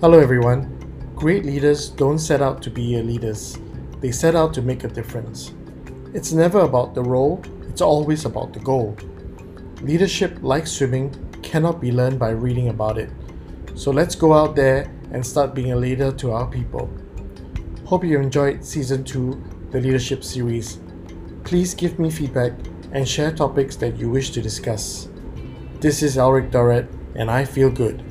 Hello, everyone. Great leaders don't set out to be leaders, they set out to make a difference. It's never about the role, it's always about the goal. Leadership, like swimming, cannot be learned by reading about it. So let's go out there and start being a leader to our people. Hope you enjoyed Season 2, the Leadership Series. Please give me feedback and share topics that you wish to discuss. This is Alric Dorret, and I feel good.